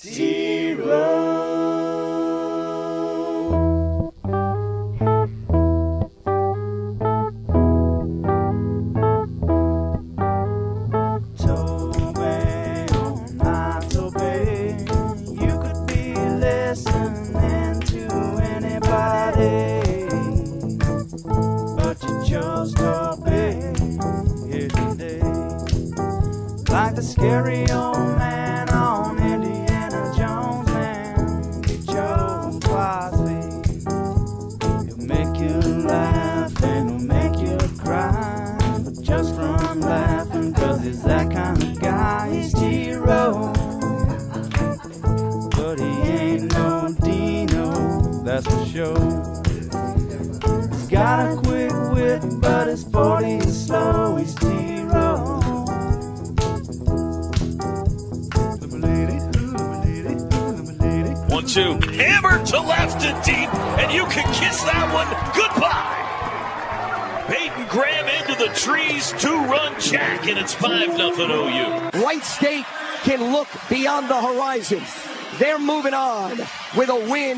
Toby,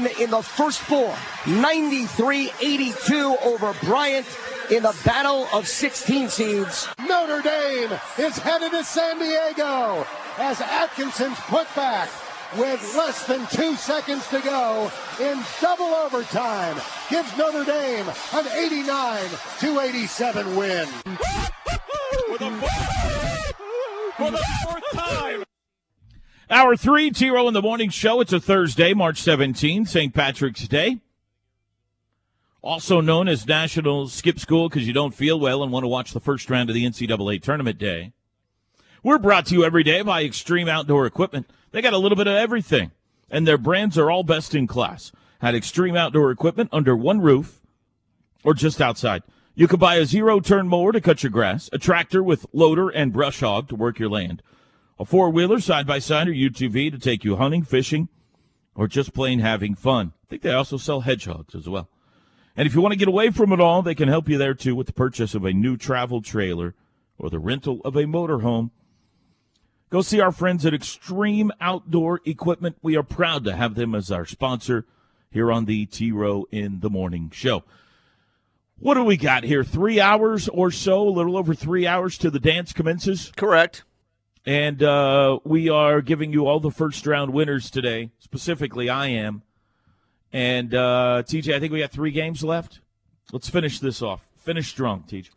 win in the first four. 93-82 over Bryant in the battle of 16 seeds. Notre Dame is headed to San Diego as Atkinson's put back with less than two seconds to go in double overtime gives Notre Dame an 89 to 87 win. For the fourth time. Hour three, T Row in the Morning Show. It's a Thursday, March 17, St. Patrick's Day. Also known as National Skip School because you don't feel well and want to watch the first round of the NCAA Tournament Day. We're brought to you every day by Extreme Outdoor Equipment. They got a little bit of everything, and their brands are all best in class. Had Extreme Outdoor Equipment under one roof or just outside. You could buy a zero turn mower to cut your grass, a tractor with loader and brush hog to work your land, a four wheeler, side by side, or UTV to take you hunting, fishing, or just plain having fun. I think they also sell hedgehogs as well. And if you want to get away from it all, they can help you there too with the purchase of a new travel trailer or the rental of a motorhome. Go see our friends at Extreme Outdoor Equipment. We are proud to have them as our sponsor here on the T Row in the Morning Show. What do we got here? Three hours or so, a little over three hours to the dance commences. Correct. And uh, we are giving you all the first round winners today. Specifically, I am. And uh, TJ, I think we got three games left. Let's finish this off. Finish strong, TJ.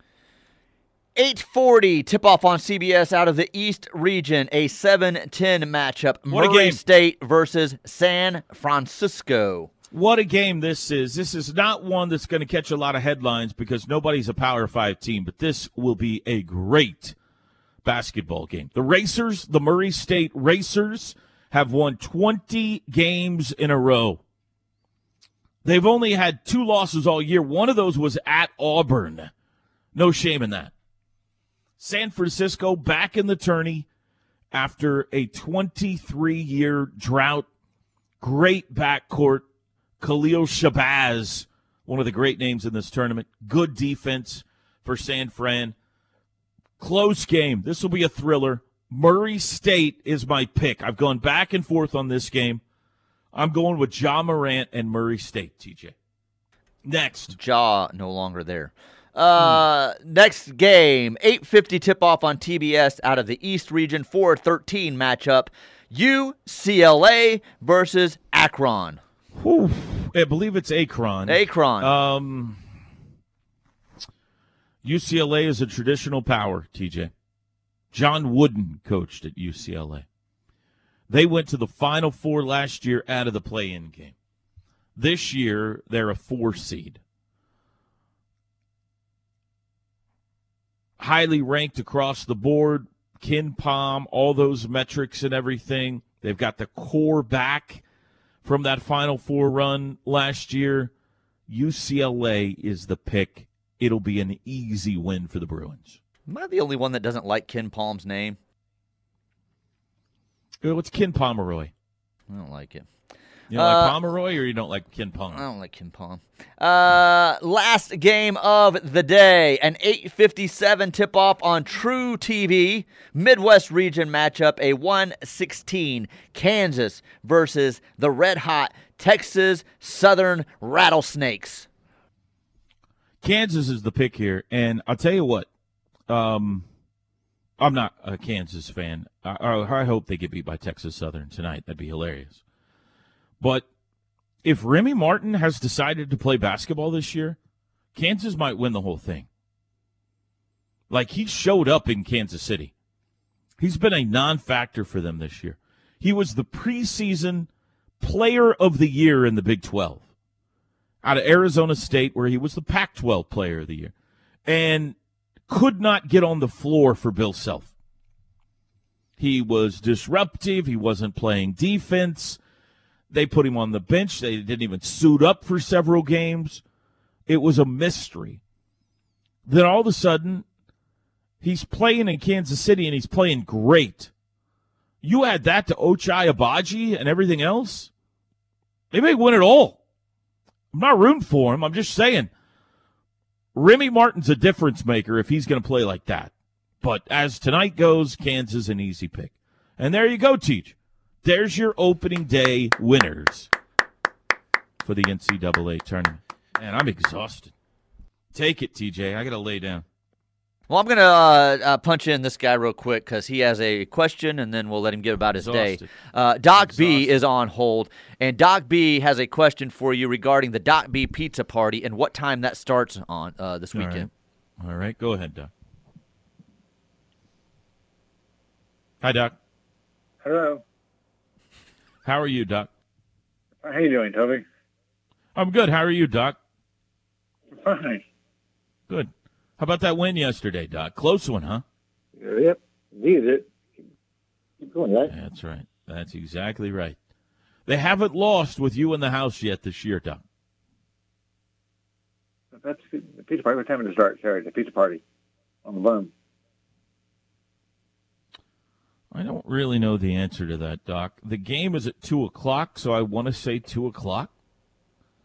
840 tip off on CBS out of the East region, a 7 10 matchup. What Murray game. State versus San Francisco. What a game this is. This is not one that's going to catch a lot of headlines because nobody's a Power Five team, but this will be a great basketball game. The Racers, the Murray State Racers, have won 20 games in a row. They've only had two losses all year. One of those was at Auburn. No shame in that. San Francisco back in the tourney after a 23 year drought. Great backcourt. Khalil Shabazz, one of the great names in this tournament. Good defense for San Fran. Close game. This will be a thriller. Murray State is my pick. I've gone back and forth on this game. I'm going with Ja Morant and Murray State, TJ. Next. Ja no longer there. Uh, next game, 850 tip off on TBS out of the East region, 413 matchup. UCLA versus Akron. Whew. I believe it's Akron. Akron. Um, UCLA is a traditional power, TJ. John Wooden coached at UCLA. They went to the Final Four last year out of the play in game. This year, they're a four seed. Highly ranked across the board. KenPom, all those metrics and everything. They've got the core back from that Final Four run last year. UCLA is the pick. It'll be an easy win for the Bruins. Am I the only one that doesn't like KenPom's name? Uh, What's Ken Pomeroy? I don't like it. You don't like Uh, Pomeroy or you don't like Ken Pong? I don't like Ken Pong. Uh, last game of the day, an 8:57 tip-off on truTV Midwest Region matchup, a 116 Kansas versus the red hot Texas Southern Rattlesnakes. Kansas is the pick here, and I'll tell you what. Um, I'm not a Kansas fan. I, I, I hope they get beat by Texas Southern tonight. That'd be hilarious. But if Remy Martin has decided to play basketball this year, Kansas might win the whole thing. Like he showed up in Kansas City. He's been a non factor for them this year. He was the preseason player of the year in the Big 12 out of Arizona State, where he was the Pac 12 player of the year, and could not get on the floor for Bill Self. He was disruptive. He wasn't playing defense. They put him on the bench. They didn't even suit up for several games. It was a mystery. Then all of a sudden, he's playing in Kansas City and he's playing great. You add that to Ochai Agbaji and everything else, they may win it all. I'm not rooting for him. I'm just saying Remy Martin's a difference maker if he's going to play like that. But as tonight goes, Kansas an easy pick. And there you go, Teach. There's your opening day winners for the NCAA tournament. Man, I'm exhausted. Take it, TJ. I got to lay down. Well, I'm gonna uh, uh, punch in this guy real quick because he has a question, and then we'll let him get about his day. Uh, Doc B is on hold, and Doc B has a question for you regarding the Doc B Pizza Party and what time that starts on uh, this All right. weekend. All right, go ahead, Doc. Hi, Doc. Hello. How are you, Doc? How you doing, Toby? I'm good. How are you, Doc? Fine. Good. How about that win yesterday, Doc? Close one, huh? Yep. Needed it. Keep going, right? That's right. That's exactly right. They haven't lost with you in the house yet this year, Doc. That's the pizza party. What time did it start, Sarah? The pizza party on the boom. I don't really know the answer to that, Doc. The game is at 2 o'clock, so I want to say 2 o'clock.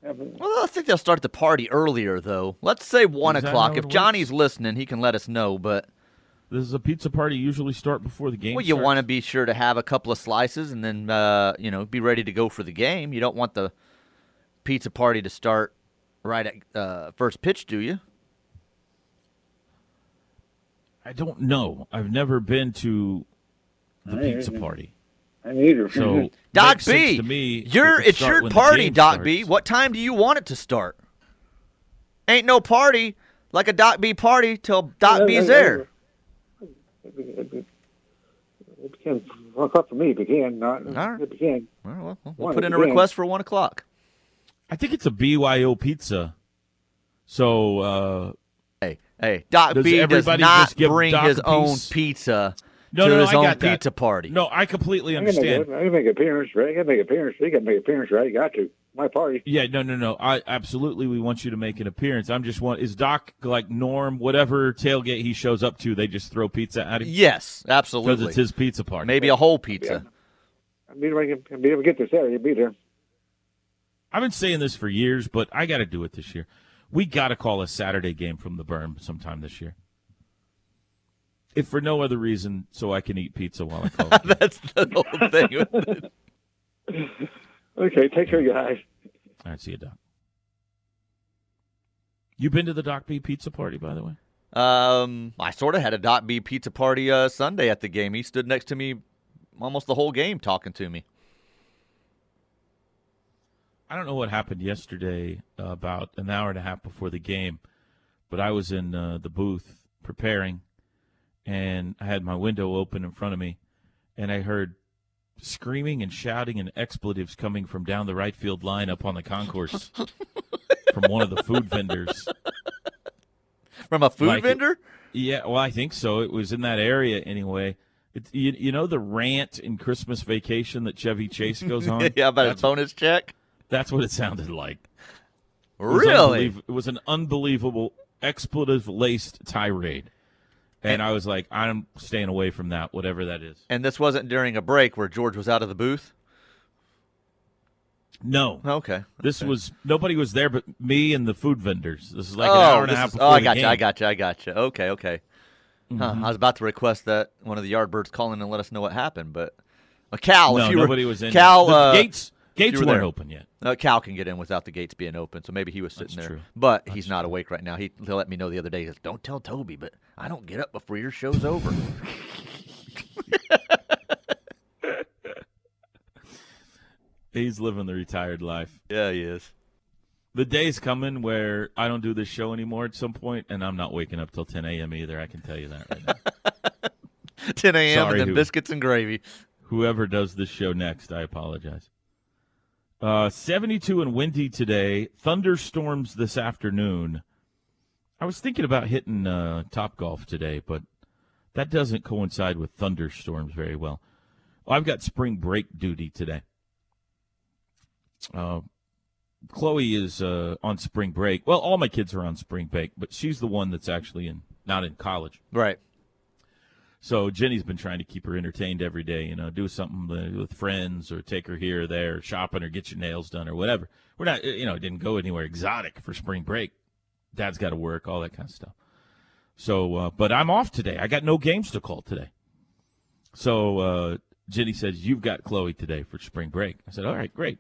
Yeah, but Well, I think they'll start the party earlier, though. Let's say one Is o'clock. If it Johnny's listening, he can let us know. But this is a pizza party usually start before the game well, you want to be sure to have a couple of slices and then uh, you know be ready to go for the game. You don't want the pizza party to start right at uh, first pitch, do you? I don't know. I've never been to the I- pizza party. I neither. So Doc B, to me. you're could it's your party, game Doc B. What time do you want it to start? Ain't no party like a Doc B party till Doc B's there. It can fuck up for me if you can. Not All right. if you can. Well, well, we'll put in a request for one o'clock. I think it's a BYO pizza. So uh, Hey, hey, Doc Does B does not bring Doc his own pizza no, to no, no, his I own got that. pizza party. No, I completely I can make understand. a- I can make an appearance, right? I can make an appearance. You can make an appearance, right? You got to. My party. Yeah, no, no, no. I absolutely we want you to make an appearance. I'm just want is Doc like Norm, whatever tailgate he shows up to, they just throw pizza at him Yes, absolutely. because absolutely. it's his pizza party. Maybe a whole pizza. I'll be able to I'll be able to get this there. You'll be there. I've been saying this for years, but I got to do it this year. We got to call a Saturday game from the berm sometime this year. If for no other reason, so I can eat pizza while I call. That's the whole thing. Okay, take care, guys. All right, see you, Doc. You been to the Doc B pizza party, by the way? um, I sort of had a Doc B pizza party uh, Sunday at the game. He stood next to me almost the whole game talking to me. I don't know what happened yesterday, uh, about an hour and a half before the game, but I was in uh, the booth preparing, and I had my window open in front of me, and I heard screaming and shouting and expletives coming from down the right field line up on the concourse from one of the food vendors. From a food Like it- vendor? Yeah, well, I think so. It was in that area anyway. It, you, you know the rant in Christmas Vacation that Chevy Chase goes on? yeah, about that's, bonus check. that's what it sounded like. It was Really? It was an unbelievable expletive laced tirade. And I was like, I'm staying away from that, whatever that is. And this wasn't during a break where George was out of the booth. No. Okay. This okay. was nobody was there but me and the food vendors. This is like oh, an hour and a half is- oh, I got you. I got you. I got you. Okay, okay. Mm-hmm. I was about to request that one of the Yardbirds call in and let us know what happened, but uh, Cal, no, if you nobody were, was in. Cal, the uh, gates gates were weren't there. open yet. Uh, Cal can get in without the gates being open, so maybe he was sitting That's there. true. But he's not awake right now. He, he let me know the other day. He goes, "Don't tell Toby, but I don't get up before your show's over." He's living the retired life. yeah, he is. The day's coming where I don't do this show anymore at some point, and I'm not waking up till 10 a.m. either. I can tell you that right now. 10 a.m. And then who- biscuits and gravy. Whoever does this show next, I apologize. Uh, 72 and windy today. Thunderstorms this afternoon. I was thinking about hitting uh, Top Golf today, but that doesn't coincide with thunderstorms very well. I've got spring break duty today. Uh, Chloe is uh, on spring break. Well, all my kids are on spring break, but she's the one that's actually in not in college. Right. So Jenny's been trying to keep her entertained every day, you know, do something with friends or take her here or there, shopping or get your nails done or whatever. We're not, you know, didn't go anywhere exotic for spring break. Dad's got to work, all that kind of stuff. So, uh, but I'm off today. I got no games to call today. So uh, Jenny says, You've got Chloe today for spring break. I said, All right, great.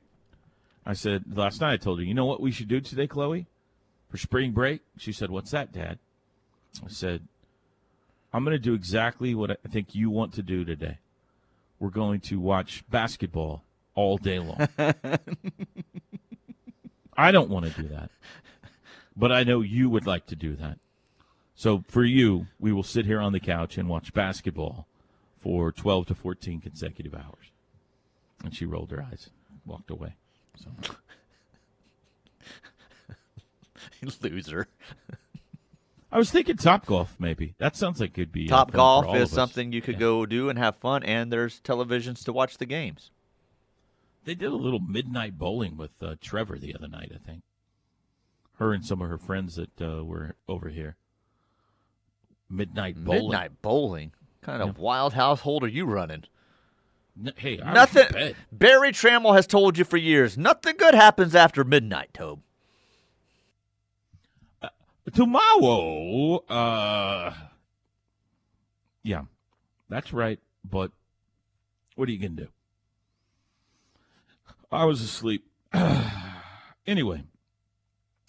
I said, Last night I told her, You know what we should do today, Chloe, for spring break? She said, What's that, Dad? I said, I'm going to do exactly what I think you want to do today. We're going to watch basketball all day long. I don't want to do that, but I know you would like to do that. So for you, we will sit here on the couch and watch basketball for 12 to 14 consecutive hours. And she rolled her eyes, walked away. So Loser. I was thinking Top Golf, maybe. That sounds like it'd be uh, Top golf is something you could Yeah. go do and have fun, and there's televisions to watch the games. They did a little midnight bowling with uh, Trevor the other night, I think. Her and some of her friends that uh, were over here. Midnight bowling. Midnight bowling. Kind of wild household are you running? Hey, I Nothing. Barry Tramel has told you for years. Nothing good happens after midnight, Tobe. Tomorrow, uh, yeah, that's right. But what are you gonna do? I was asleep. anyway,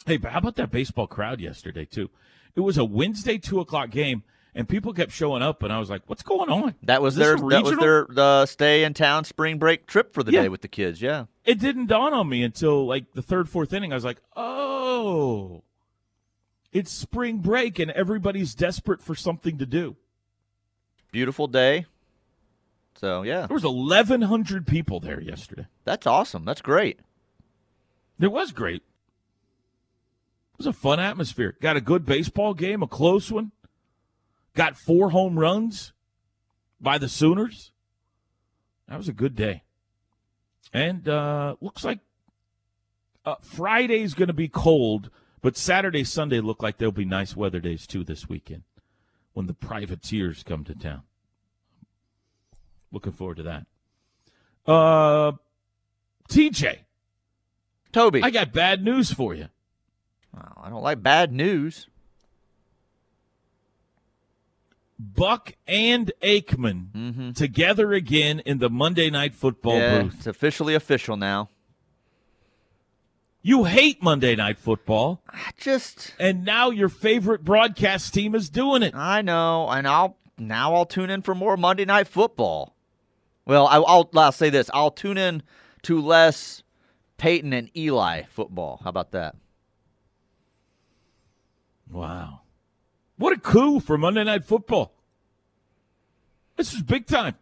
hey, but how about that baseball crowd yesterday too? It was a Wednesday two o'clock game, and people kept showing up, and I was like, "What's going on?" That was their that was their uh, stay in town spring break trip for the Yeah. day with the kids. Yeah. it didn't dawn on me until like the third, fourth inning. I was like, oh, it's spring break and everybody's desperate for something to do. Beautiful day. So yeah, There was 1,100 people there yesterday. that's awesome. That's great. It was great. It was a fun atmosphere. Got a good baseball game, a close one. Got four home runs by the Sooners. That was a good day. And uh, looks like uh, Friday's going to be cold, but Saturday, Sunday look like there'll be nice weather days too this weekend when the privateers come to town. Looking forward to that. Uh, TJ, Toby, I got bad news for you. Wow, I don't like bad news. Buck and Aikman together again in the Monday Night Football yeah, booth. it's officially official now. You hate Monday Night Football, I just, and now your favorite broadcast team is doing it. I know, and I'll now I'll tune in for more Monday Night Football. Well, I, I'll I'll say this: I'll tune in to less Peyton and Eli football. How about that? Wow. What a coup for Monday Night Football. This is big time.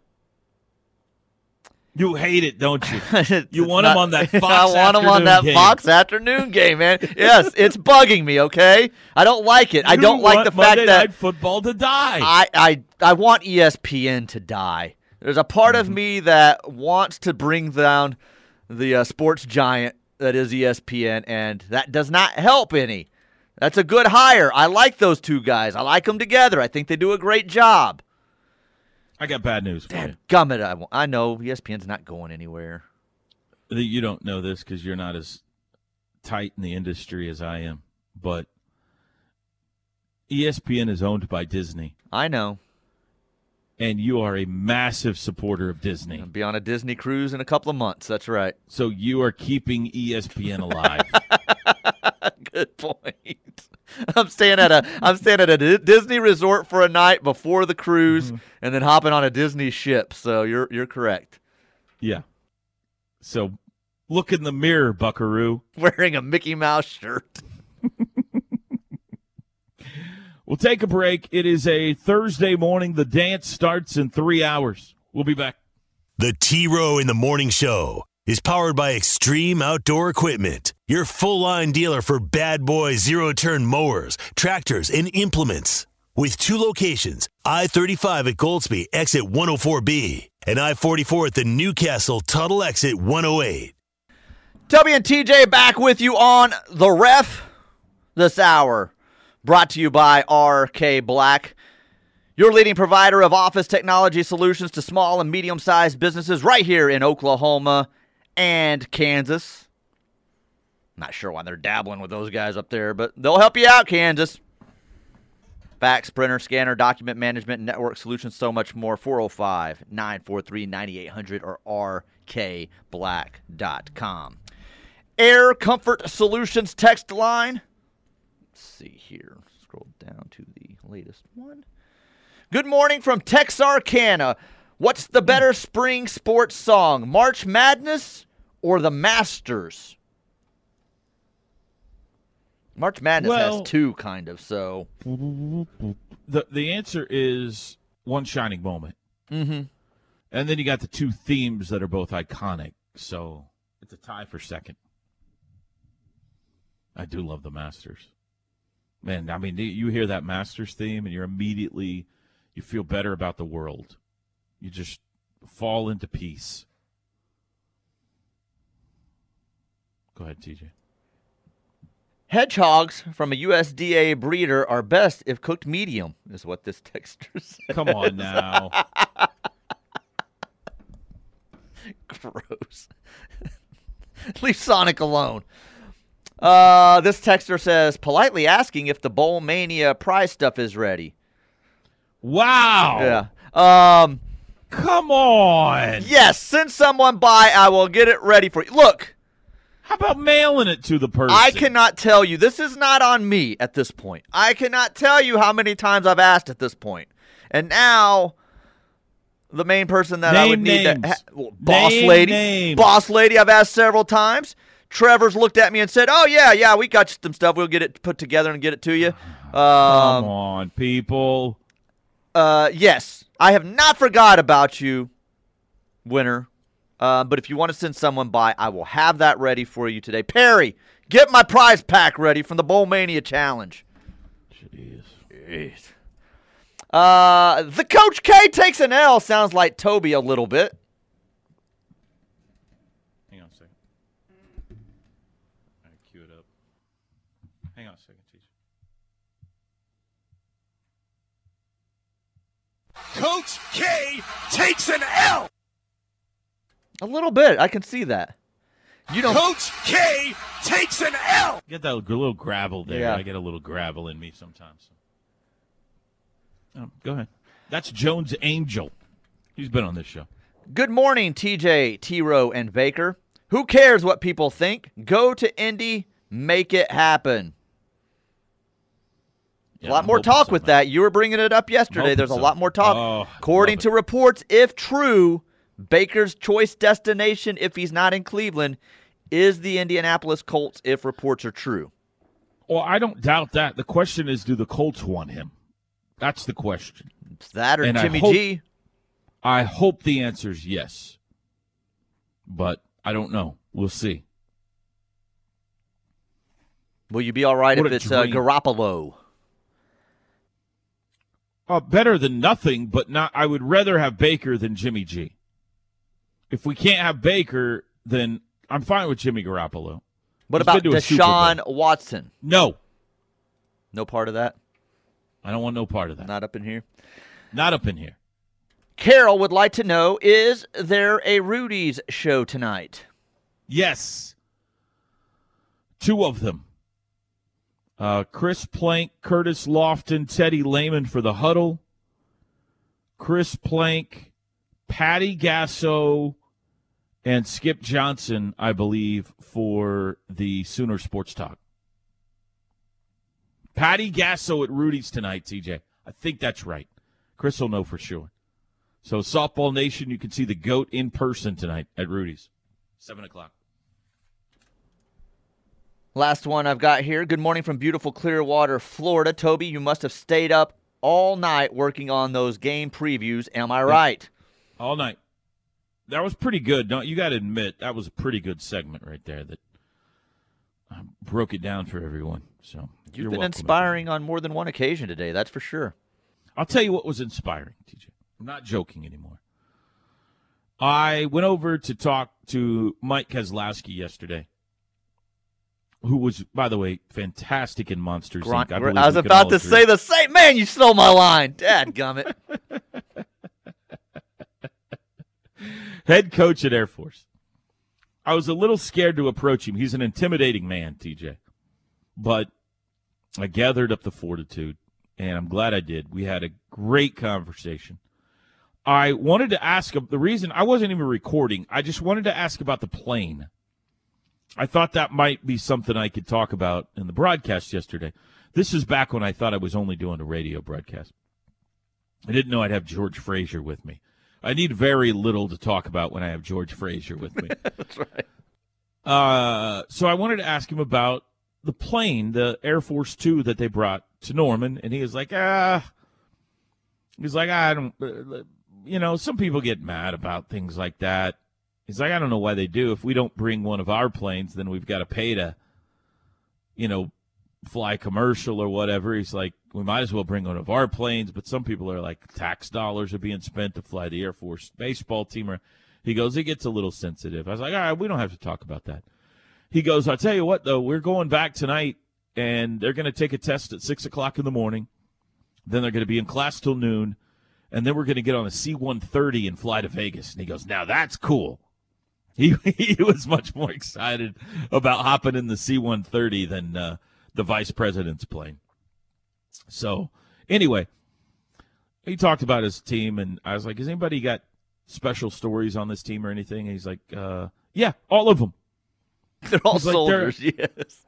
You hate it, don't you? You want him on that Fox I want him on that game. Fox afternoon game, man. Yes, it's bugging me. Okay, I don't like it. I don't like the fact Monday that Night Football to die. I, I I want ESPN to die. There's a part Mm-hmm. of me that wants to bring down the uh, sports giant that is ESPN, and that does not help any. That's a good hire. I like those two guys. I like them together. I think they do a great job. I got bad news for you. Gummit, I, I know ESPN's not going anywhere. you don't know this because you're not as tight in the industry as I am, but ESPN is owned by Disney, I know. and you are a massive supporter of Disney. I'll be on a Disney cruise in a couple of months. That's right. So you are keeping ESPN alive. Good point. I'm staying at a I'm staying at a Disney resort for a night before the cruise, mm-hmm. and then hopping on a Disney ship. So you're you're correct. yeah. So look in the mirror, Buckaroo. Wearing a Mickey Mouse shirt. We'll take a break. It is a Thursday morning. The dance starts in three hours. We'll be back. The T Row in the Morning Show is powered by Extreme Outdoor Equipment, your full line dealer for bad boy zero turn mowers, tractors, and implements. With two locations I 35 at Goldsby, exit 104B, and I 44 at the Newcastle Tuttle exit 108. Tubby and TJ back with you on the ref this hour. Brought to you by RK Black, your leading provider of office technology solutions to small and medium sized businesses right here in Oklahoma and Kansas. Not sure why they're dabbling with those guys up there, but they'll help you out, Kansas. Fax, printer, scanner, document management, network solutions, so much more. 405 943 9800 or rkblack.com. Air Comfort Solutions text line. Let's see here. Scroll down to the latest one. Good morning from Texarkana. What's the better spring sports song, March Madness or the Masters? March Madness Well- has two, kind of. So The the answer is one shining moment. Mm-hmm. And then you got the two themes that are both iconic. So it's a tie for second. I do love the Masters. Man, I mean, you hear that Masters theme and you're immediately, you feel better about the world. You just fall into peace. Go ahead, TJ. Hedgehogs from a USDA breeder are best if cooked medium, is what this texter says. Come on now. Gross. Leave Sonic alone. Uh, this texter says, politely asking if the Bowl Mania prize stuff is ready. Wow. Yeah. Um, Come on. yes, send someone by. I will get it ready for you. Look, How about mailing it to the person? I cannot tell you. This is not on me at this point. I cannot tell you how many times I've asked at this point. And now, the main person that I would need to ha- well, boss Name lady, names. boss lady. I've asked several times. Trevor's looked at me and said, "Oh yeah, yeah, we got you some stuff. We'll get it put together and get it to you." Come Um, on, people. uh, yes, I have not forgot about you, winner. Uh, but if you want to send someone by, I will have that ready for you today. Perry, get my prize pack ready from the Bowl Mania Challenge. Jeez. Jeez. Uh, the Coach K takes an L. Sounds like Toby a little bit. Hang on a second. I cue it up. Hang on a second, teacher. Coach K takes an L. A little bit. I can see that. You don't. Coach K takes an L. Get that little gravel there. Yeah. I get a little gravel in me sometimes. Oh, go ahead. That's Jones Angel. He's been on this show. Good morning, TJ, T Row, and Baker. Who cares what people think? Go to Indy, make it happen. Yeah, a lot I'm more talk so, with man. that. You were bringing it up yesterday. There's a so. lot more talk. Oh, According to reports, if true, Baker's choice destination, if he's not in Cleveland, is the Indianapolis Colts, if reports are true. Well, I don't doubt that. The question is, do the Colts want him? That's the question. It's that or And I Jimmy hope- G. I hope the answer is yes. But I don't know. We'll see. Will you be all right What if it's uh. Garoppolo? Uh, better than nothing, but not. I would rather have Baker than Jimmy G. If we can't have Baker, then I'm fine with Jimmy Garoppolo. What He's about been to a Super Deshaun Watson? No, No part of that? I don't want no part of that. Not up in here? Not up in here. Carol would like to know Is there a Rudy's show tonight? Yes. Two of them. Uh, Chris Plank, Curtis Lofton, Teddy Lehman for the huddle. Chris Plank, Patty Gasso, and Skip Johnson, I believe, for the Sooner Sports Talk. Patty Gasso at Rudy's tonight, TJ. I think that's right. Chris will know for sure. So, Softball Nation, you can see the GOAT in person tonight at Rudy's. 7 o'clock. Last one I've got here. Good morning from beautiful Clearwater, Florida. Toby, you must have stayed up all night working on those game previews. Am I right? All night. That was pretty good. Don't you got to admit that was a pretty good segment right there. That I broke it down for everyone. So You've been welcome. inspiring on more than one occasion today. That's for sure. I'll tell you what was inspiring, TJ. I'm not joking anymore. I went over to talk to Mike Kazlausky yesterday, who was, by the way, fantastic in Monsters Grunt- Inc. I, believe was about to say the same. Man, you stole my line. Dad gummit. head coach at Air Force. I was a little scared to approach him. He's an intimidating man, TJ. But I gathered up the fortitude, and I'm glad I did. We had a great conversation. I wanted to ask him the reason I wasn't even recording, I just wanted to ask about the plane. I thought that might be something I could talk about in the broadcast yesterday. This is back when I thought I was only doing a radio broadcast. I didn't know I'd have George Frazier with me. I need very little to talk about when I have George Frazier with me. That's right. Uh, so I wanted to ask him about the plane, the Air Force Two that they brought to Norman, and he was like, ah, he's like, I don't, uh, you know, some people get mad about things like that. He's like, I don't know why they do. If we don't bring one of our planes, then we've got to pay to, you know, fly commercial or whatever. He's like, we might as well bring one of our planes. But some people are like, tax dollars are being spent to fly the Air Force baseball team. Or he goes, it gets a little sensitive. I was like, all right, we don't have to talk about that. He goes, I'll tell you what, though, we're going back tonight and they're going to take a test at six o'clock in the morning. Then they're going to be in class till noon. And then we're going to get on a C 130 and fly to Vegas. And he goes, now that's cool. He, he was much more excited about hopping in the C 130 than uh, the vice president's plane. So, anyway, he talked about his team, and I was like, Has anybody got special stories on this team or anything? And he's like, uh, Yeah, all of them. They're all He's like, they're- soldiers. yes.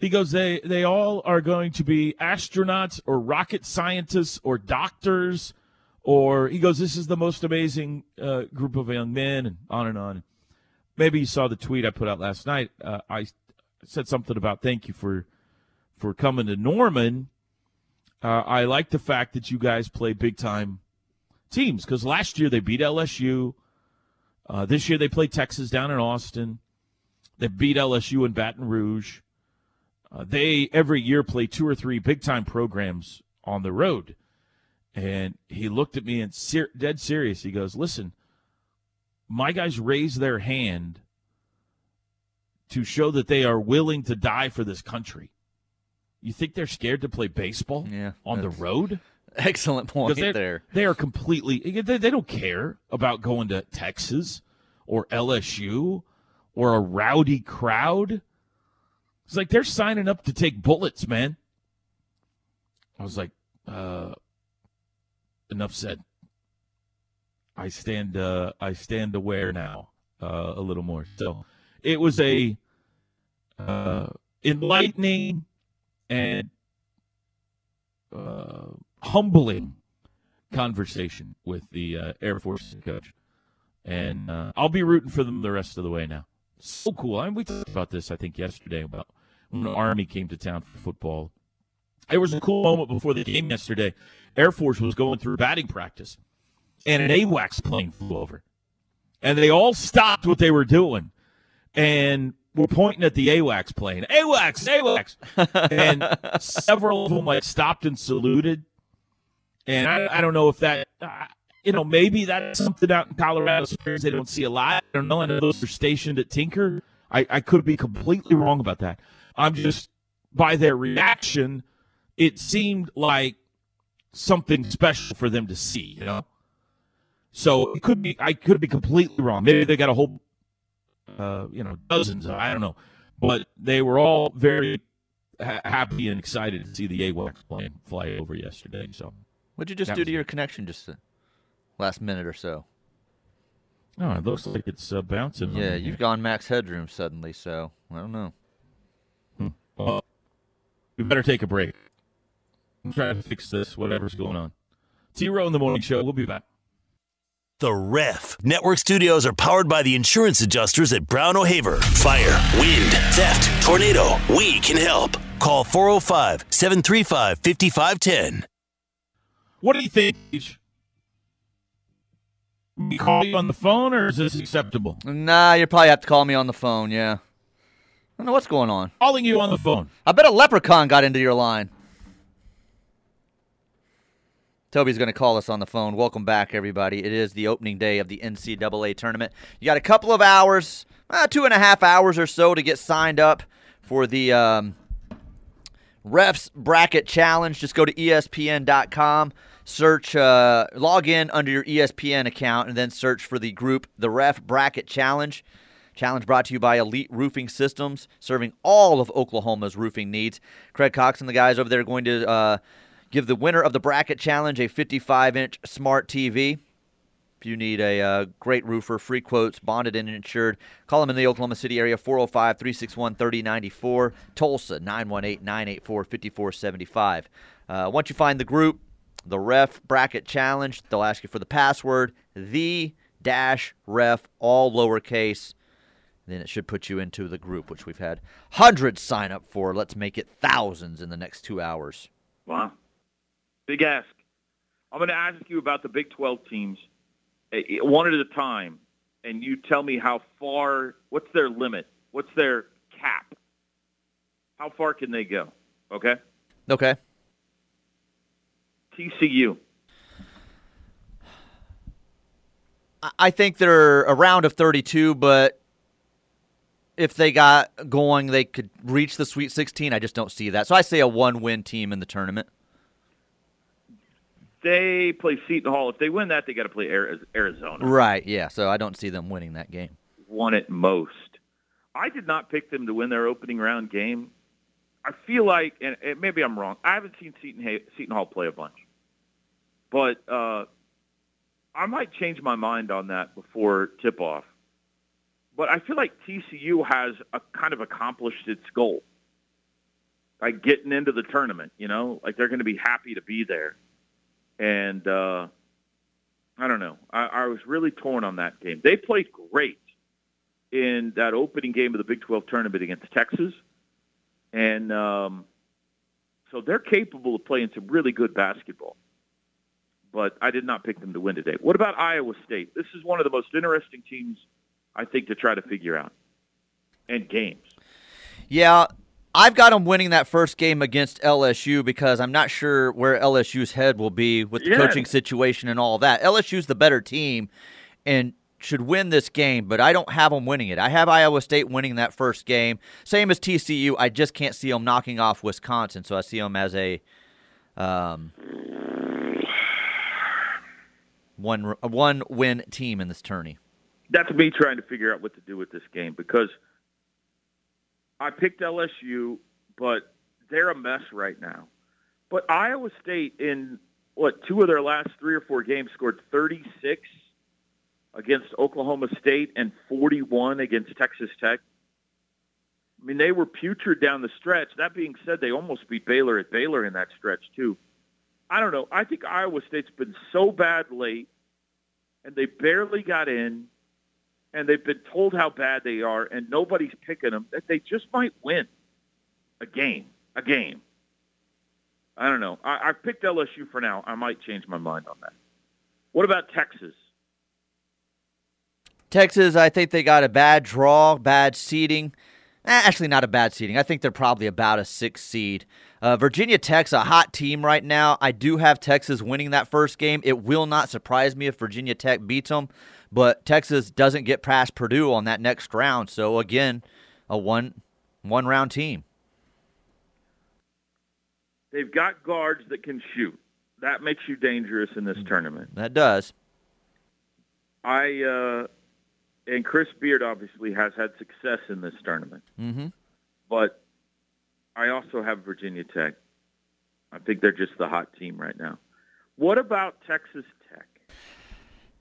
He goes, they they all are going to be astronauts or rocket scientists or doctors, or he goes, this is the most amazing uh, group of young men, and on and on. Maybe you saw the tweet I put out last night. Uh, I said something about thank you for for coming to Norman. Uh, I like the fact that you guys play big time teams because last year they beat LSU. Uh, this year they played Texas down in Austin. They beat LSU in Baton Rouge. Uh, they every year play two or three big time programs on the road. And he looked at me and ser- dead serious. He goes, "Listen, my guys raise their hand to show that they are willing to die for this country. You think they're scared to play baseball Yeah, on the road? Excellent point there. They are completely. They, they don't care about going to Texas or LSU or a rowdy crowd. It's like they're signing up to take bullets, man. I was like, uh, enough said. I stand. Uh, I stand aware now uh, a little more. So it was a uh, enlightening and uh, humbling conversation with the uh, Air Force coach, and uh, I'll be rooting for them the rest of the way now. So cool. I mean, we talked about this, I think, yesterday about when the Army came to town for football. There was a cool moment before the game yesterday. Air Force was going through batting practice, and an AWACS plane flew over, and they all stopped what they were doing, and were pointing at the AWACS plane. AWACS, AWACS, and several of them like stopped and saluted. And I, I don't know if that, uh, you know, maybe that's something out in Colorado Springs they don't see a lot. I don't know. I know those are stationed at Tinker. I, I could be completely wrong about that. I'm just, by their reaction, it seemed like something special for them to see, you know? So it could be, I could be completely wrong. Maybe they got a whole, uh, you know, dozens. I don't know, but they were all very ha- happy and excited to see the AWACS plane fly over yesterday. So, What'd you just do was to your connection just the last minute or so? no, it looks like it's uh, bouncing. Yeah, you've here. gone max headroom suddenly, so I don't know. Well, we better take a break. I'm trying to fix this, whatever's going on. Zero in the morning show. We'll be back. The Ref. Network studios are powered by the insurance adjusters at Brown O'Haver. Fire, wind, theft, tornado. We can help. Call 405 735 5510. What do you think? Paige? We call you on the phone, or is this acceptable? Nah, you probably have to call me on the phone. Yeah, I don't know what's going on. Calling you on the phone. I bet a leprechaun got into your line. Toby's going to call us on the phone. Welcome back, everybody. It is the opening day of the NCAA tournament. You got a couple of hours, uh, two and a half hours or so to get signed up for the um, Refs Bracket Challenge. Just go to ESPN.com, search, uh, log in under your ESPN account, and then search for the group, the Ref Bracket Challenge. Challenge brought to you by Elite Roofing Systems, serving all of Oklahoma's roofing needs. Craig Cox and the guys over there are going to uh, give the winner of the bracket challenge a 55 inch smart TV. If you need a uh, great roofer, free quotes, bonded and insured, call them in the Oklahoma City area 405 361 3094, Tulsa 918 984 5475. Uh, Once you find the group, the ref bracket challenge, they'll ask you for the password, the dash ref, all lowercase. Then it should put you into the group, which we've had hundreds sign up for. Let's make it thousands in the next two hours. Wow. Big ask. I'm going to ask you about the Big 12 teams, eh, eh, one at a time, and you tell me how far, what's their limit? What's their cap? How far can they go? Okay? Okay. TCU. I- I think they're a round of 32, but if they got going, they could reach the Sweet 16. I just don't see that. So I say a one win team in the tournament. They play Seton Hall. If they win that, they got to play Arizona. Right, yeah. So I don't see them winning that game. One at most. I did not pick them to win their opening round game. I feel like, and, maybe I'm wrong. I haven't seen Seton, Seton Hall play a bunch, but uh, I might change my mind on that before tip off. But I feel like TCU has a kind of accomplished its goal by getting into the tournament. You know, like they're going to be happy to be there, and uh, I don't know. I, I was really torn on that game. They played great in that opening game of the Big 12 tournament against Texas. And um, so they're capable of playing some really good basketball. But I did not pick them to win today. What about Iowa State? This is one of the most interesting teams, I think, to try to figure out. And games. Yeah, I've got them winning that first game against LSU because I'm not sure where LSU's head will be with the Yeah. coaching situation and all that. LSU's the better team and should win this game, but I don't have them winning it. I have Iowa State winning that first game. Same as TCU. I just can't see them knocking off Wisconsin, so I see them as a um, one one win team in this tourney. That's me trying to figure out what to do with this game because I picked LSU, but they're a mess right now. But Iowa State, in what two of their last three or four games, scored 36 against Oklahoma State and 41 against Texas Tech. I mean, they were putrid down the stretch. That being said, they almost beat Baylor at Baylor in that stretch too. I don't know. I think Iowa State's been so bad late, and they barely got in, and they've been told how bad they are, and nobody's picking them. That they just might win a game, a game. I don't know. I, I picked LSU for now. I might change my mind on that. What about Texas? Texas, I think they got a bad draw, bad seeding. Eh, actually, not a bad seeding. I think they're probably about a six seed. Uh, Virginia Tech's a hot team right now. I do have Texas winning that first game. It will not surprise me if Virginia Tech beats them, but Texas doesn't get past Purdue on that next round. So again, a one one round team. They've got guards that can shoot. That makes you dangerous in this tournament. That does. I uh, and Chris Beard obviously has had success in this tournament. Mm-hmm. But I also have Virginia Tech. I think they're just the hot team right now. What about Texas?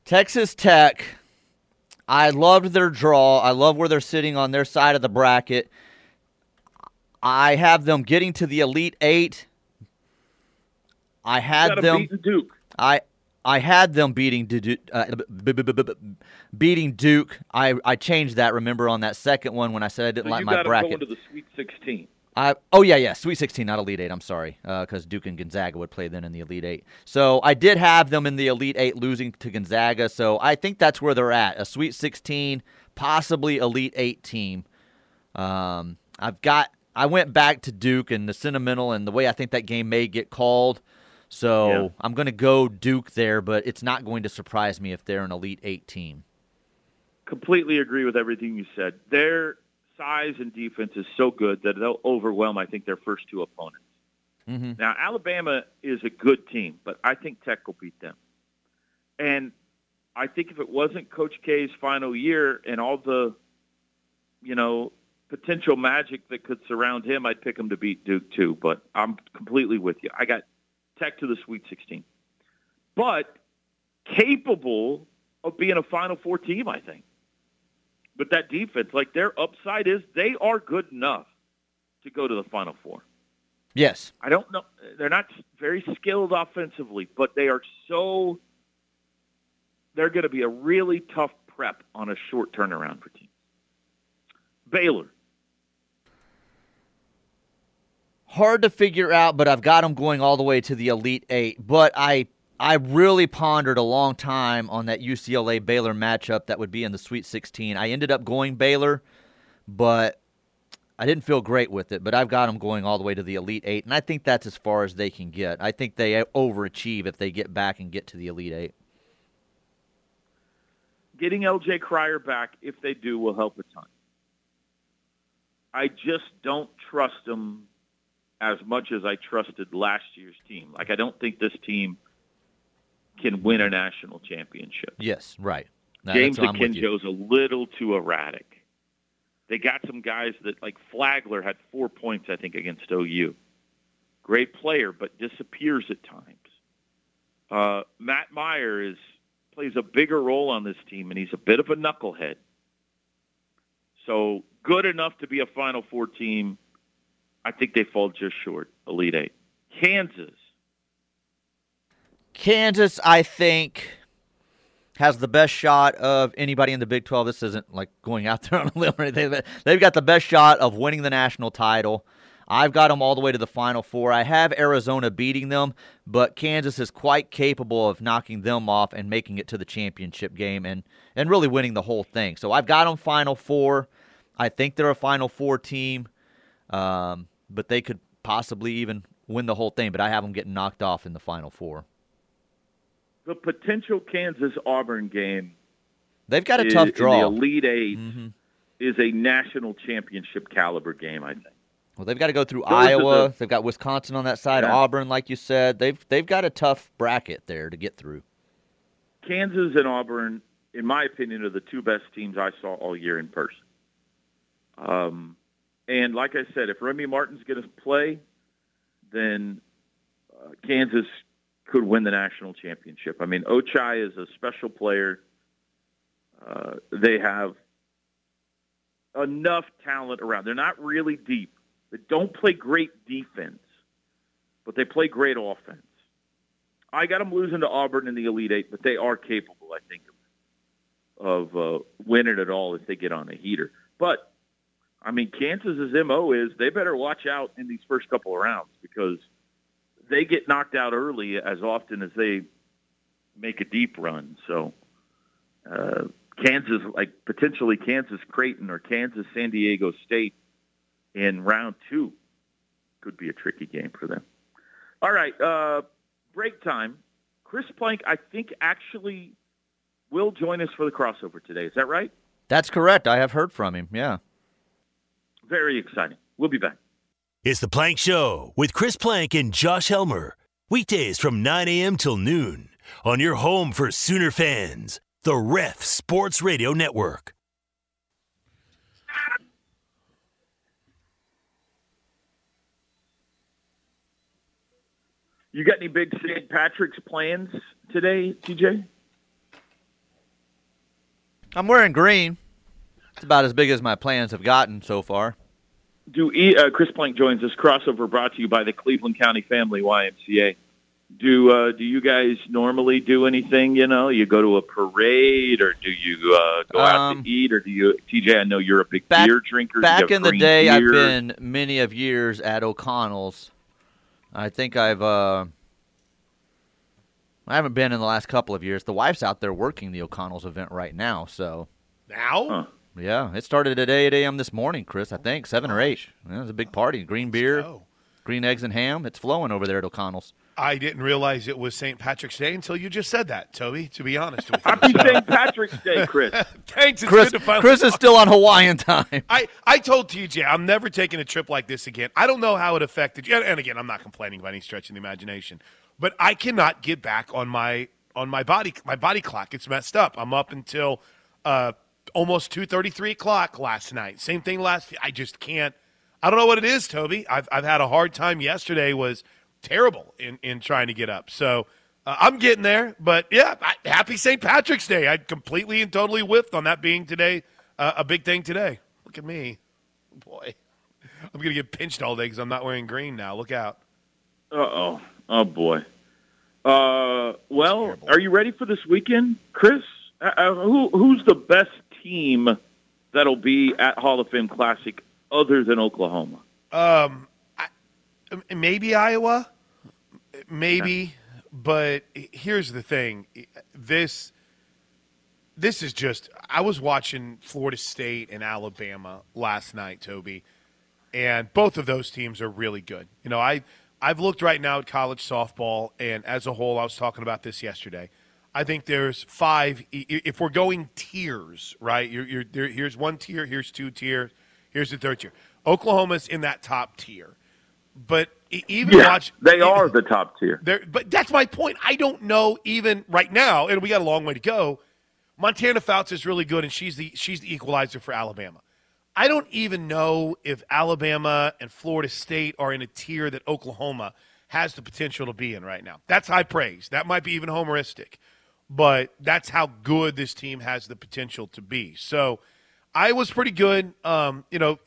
Texas Tech. I loved their draw. I love where they're sitting on their side of the bracket. I have them getting to the Elite Eight. I had them. Duke. I I had them beating Duke. Uh, b- b- b- beating Duke. I, I changed that. Remember on that second one when I said I didn't So like my bracket. going to the Sweet 16. I oh yeah yeah Sweet 16 not Elite 8 I'm sorry because Duke and Gonzaga would play then in the Elite 8 so I did have them in the Elite 8 losing to Gonzaga so I think that's where they're at a Sweet 16 possibly Elite 8 team um, I've got I went back to Duke and the sentimental and the way I think that game may get called so Yeah. I'm going to go Duke there but it's not going to surprise me if they're an Elite 8 team Completely agree with everything you said. Their size and defense is so good that they'll overwhelm, I think, their first two opponents. mm-hmm. Now, Alabama is a good team, but I think Tech will beat them. And I think if it wasn't Coach K's final year and all the, you know, potential magic that could surround him, I'd pick him to beat Duke too. But I'm completely with you. I got Tech to the Sweet 16, but capable of being a Final Four team, I think. But that defense, like their upside is, they are good enough to go to the Final Four. yes I don't know. They're not very skilled offensively, but they are so. They're going to be a really tough prep on a short turnaround for teams. Baylor. hard to figure out, but I've got them going all the way to the Elite Eight. But I I really pondered a long time on that UCLA Baylor matchup that would be in the Sweet 16. I ended up going Baylor, but I didn't feel great with it. But I've got them going all the way to the Elite Eight, and I think that's as far as they can get. I think they overachieve if they get back and get to the Elite Eight. Getting LJ Cryer back, if they do, will help a ton. I just don't trust them as much as I trusted last year's team. Like I don't think this team can win a national championship. Yes, right. No, James that's what I'm with you. Akinjo's a little too erratic. They got some guys that, like Flagler, had four points, I think, against OU. Great player, but disappears at times. Uh, Matt Mayer is plays a bigger role on this team, and he's a bit of a knucklehead. So good enough to be a Final Four team. I think they fall just short, Elite Eight. Kansas, Kansas, I think, has the best shot of anybody in the Big 12. This isn't like going out there on a limb or anything. But they've got the best shot of winning the national title. I've got them all the way to the Final Four. I have Arizona beating them, but Kansas is quite capable of knocking them off and making it to the championship game and, and really winning the whole thing. So I've got them Final Four. I think they're a Final Four team, um, but they could possibly even win the whole thing. But I have them getting knocked off in the Final Four. The potential Kansas Auburn game They've got a is- tough in draw. the Elite 8 Mhm. is a national championship caliber game. I think. Well, they've got to go through Those Iowa. the- They've got Wisconsin on that side. Yeah. Auburn, like you said, they've they've got a tough bracket there to get through. Kansas and Auburn, in my opinion, are the two best teams I saw all year in person. Um, and like I said, if Remy Martin's going to play, then uh, Kansas could win the national championship. I mean, Ochai is a special player. Uh, they have enough talent around. They're not really deep. They don't play great defense, but they play great offense. I got them losing to Auburn in the Elite Eight, but they are capable, I think, of uh, winning it all if they get on a heater. But I mean, Kansas's mo is they better watch out in these first couple of rounds because they get knocked out early as often as they make a deep run. So uh, Kansas, like potentially Kansas Creighton or Kansas San Diego State in round two, could be a tricky game for them. All right, uh, break time. Chris Plank, I think, actually will join us for the crossover today. Is that right? That's correct. I have heard from him. Yeah. Very exciting. We'll be back. It's The Plank Show with Chris Plank and Josh Helmer. Weekdays from 9 a.m. till noon on your home for Sooner fans, the Ref Sports Radio Network. You got any big St. Patrick's plans today, TJ? I'm wearing green. It's about as big as my plans have gotten so far. Do e, uh, Chris Plank joins us? Crossover brought to you by the Cleveland County Family YMCA. Do uh, do you guys normally do anything? You know, you go to a parade, or do you uh, go out Um, to eat, or do you? TJ, I know you're a big Back- beer drinker. Back in the green day, I've been many of years at O'Connell's. I think I've. Uh, I haven't been in the last couple of years. The wife's out there working the O'Connell's event right now, so Now? Huh. Yeah, it started at 8 a.m. this morning, Chris. I think seven or eight. Yeah, it was a big party. Green beer, green eggs and ham. It's flowing over there at O'Connell's. I didn't realize it was St. Patrick's Day until you just said that, Toby, to be honest with you. Happy So, St. Patrick's Day, Chris. Thanks. It's Chris, good to finally Chris is still on Hawaiian time. I, I told TJ I'm never taking a trip like this again. I don't know how it affected you. And, and again, I'm not complaining by any stretch of the imagination, but I cannot get back on my on my body my body clock. It's messed up. I'm up until uh, almost two thirty three o'clock last night. Same thing last. I just can't. I don't know what it is, Toby. I've I've had a hard time. Yesterday was terrible in in trying to get up. So. Uh, I'm getting there, but yeah, I, happy St. Patrick's Day. I completely and totally whiffed on that being today uh, a big thing today. Look at me, boy. I'm gonna get pinched all day because I'm not wearing green now. Look out. Uh oh. Oh boy. Uh, well, are you ready for this weekend, Chris? Uh, uh, who who's the best team that'll be at Hall of Fame Classic other than Oklahoma? Um, I, maybe Iowa, maybe, but here's the thing: this this is just. I was watching Florida State and Alabama last night, Toby, and both of those teams are really good. You know, I I've looked right now at college softball, and as a whole, I was talking about this yesterday. I think there's five. If we're going tiers, right? You're, you're, there, here's one tier. Here's two tiers. Here's the third tier. Oklahoma's in that top tier, but even watch they are the top tier. but that's my point. I don't know even right now, and we got a long way to go. Montana Fouts is really good, and she's the she's the equalizer for Alabama. I don't even know if Alabama and Florida State are in a tier that Oklahoma has the potential to be in right now. That's high praise. That might be even homeristic, but that's how good this team has the potential to be. So, I was pretty good. Um, you know,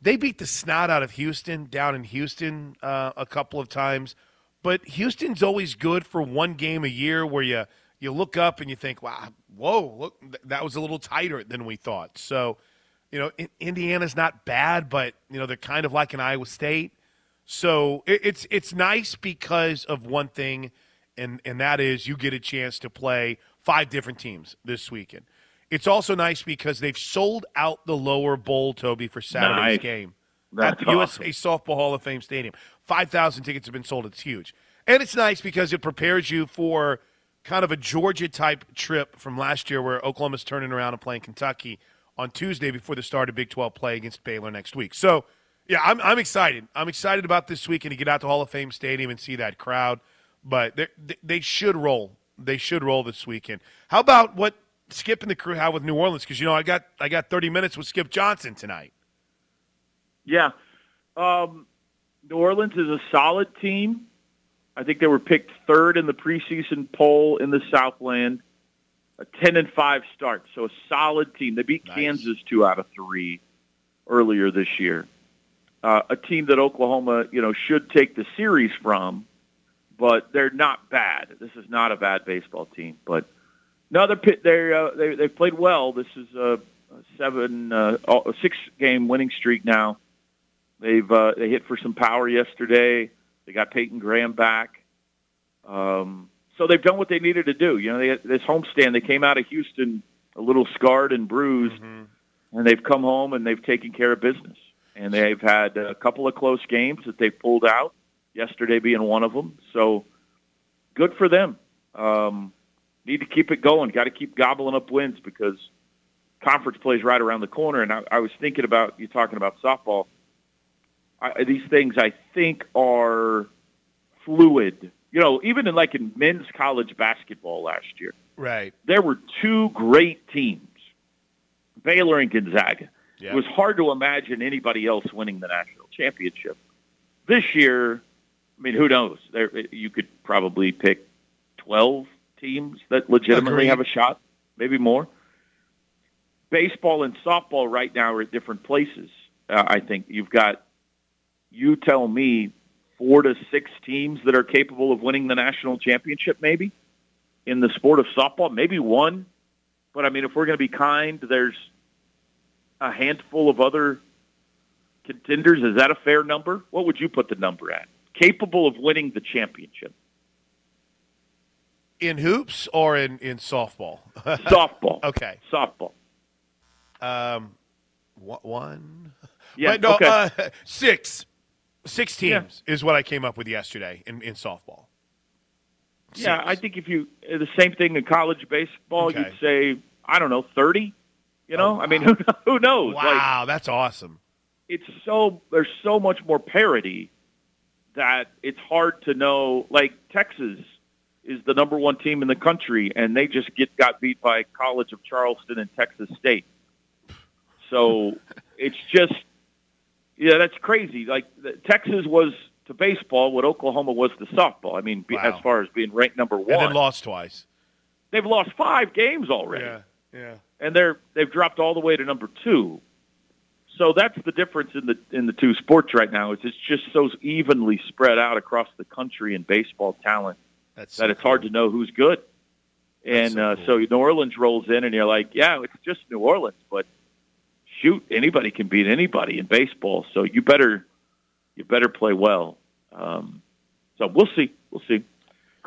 they beat the snot out of Houston down in Houston uh, a couple of times, but Houston's always good for one game a year where you you look up and you think, "Wow, whoa, look, that was a little tighter than we thought." So, you know, in, Indiana's not bad, but you know they're kind of like an Iowa State. So it, it's it's nice because of one thing, and and that is you get a chance to play five different teams this weekend. It's also nice because they've sold out the lower bowl, Toby, for Saturday's Nice. game That's at the USA Softball Hall of Fame Stadium. Five thousand tickets have been sold. It's huge, and it's nice because it prepares you for kind of a Georgia type trip from last year, where Oklahoma's turning around and playing Kentucky on Tuesday before the start of Big Twelve play against Baylor next week. So, yeah, I'm I'm excited. I'm excited about this weekend to get out to Hall of Fame Stadium and see that crowd. But they they should roll. They should roll this weekend. How about what Skip and the crew have with New Orleans? Because you know I got I got 30 minutes with Skip Johnson tonight. Yeah. Um, New Orleans is a solid team. I think they were picked third in the preseason poll in the Southland. A ten and five start, so a solid team. They beat Nice. Kansas two out of three earlier this year. Uh, a team that Oklahoma, you know, should take the series from, but they're not bad. This is not a bad baseball team, but no, they're they're uh, they they've played well. This is a, seven uh, six game winning streak now. They've uh, they hit for some power yesterday. They got Peyton Graham back, um, so they've done what they needed to do. You know, they had this homestand. They came out of Houston a little scarred and bruised, and they've come home and they've taken care of business. And they've had a couple of close games that they pulled out. Yesterday being one of them. So good for them. Um, need to keep it going. Got to keep gobbling up wins because conference plays right around the corner. And I, I was thinking about you talking about softball. I, these things I think are fluid. You know, even in like in men's college basketball last year, Right. there were two great teams, Baylor and Gonzaga. Yeah. It was hard to imagine anybody else winning the national championship. This year, I mean, who knows? There, you could probably pick twelve teams that legitimately Agreed. have a shot, maybe more. Baseball and softball right now are at different places. Uh, I think you've got. You tell me four to six teams that are capable of winning the national championship, maybe in the sport of softball, maybe one. But I mean, if we're going to be kind, there's a handful of other contenders. Is that a fair number? What would you put the number at? Capable of winning the championship? In hoops or in, in softball? Softball. okay. Softball. Um, one. Yeah, But no, okay. uh, six. Six Yeah. teams is what I came up with yesterday in, in softball. Yeah, I think if you uh, the same thing in college baseball, Okay. you'd say I don't know thirty. You know, I mean, who, who knows? Like, Wow, that's awesome. it's so there's so much more parity that it's hard to know. Like Texas is the number one team in the country, and they just get got beat by College of Charleston and Texas State. So it's just yeah, that's crazy. Like the, Texas was to baseball what Oklahoma was to softball. I mean, be, Wow. as far as being ranked number one, And then lost twice. they've lost five games already Yeah, yeah. and they're they've dropped all the way to number two. So that's the difference in the in the two sports right now. Is it's just so evenly spread out across the country in baseball talent That's that it's hard to know who's good. And so uh, cool. so New Orleans rolls in, and you're like, yeah, it's just New Orleans, but shoot, anybody can beat anybody in baseball. So you better you better play well. Um, so we'll see, we'll see.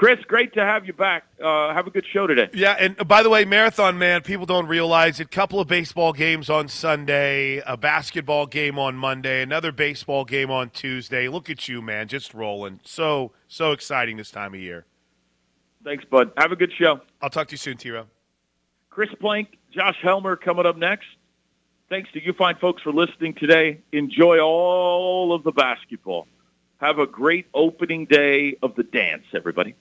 Chris, great to have you back. Uh, have a good show today. Yeah, and by the way, Marathon Man, people don't realize it. A couple of baseball games on Sunday, a basketball game on Monday, another baseball game on Tuesday. Look at you, man, just rolling. So, so exciting this time of year. Thanks, bud. Have a good show. I'll talk to you soon, Tiro. Chris Plank, Josh Helmer coming up next. Thanks to you fine folks for listening today. Enjoy all of the basketball. Have a great opening day of the dance, everybody.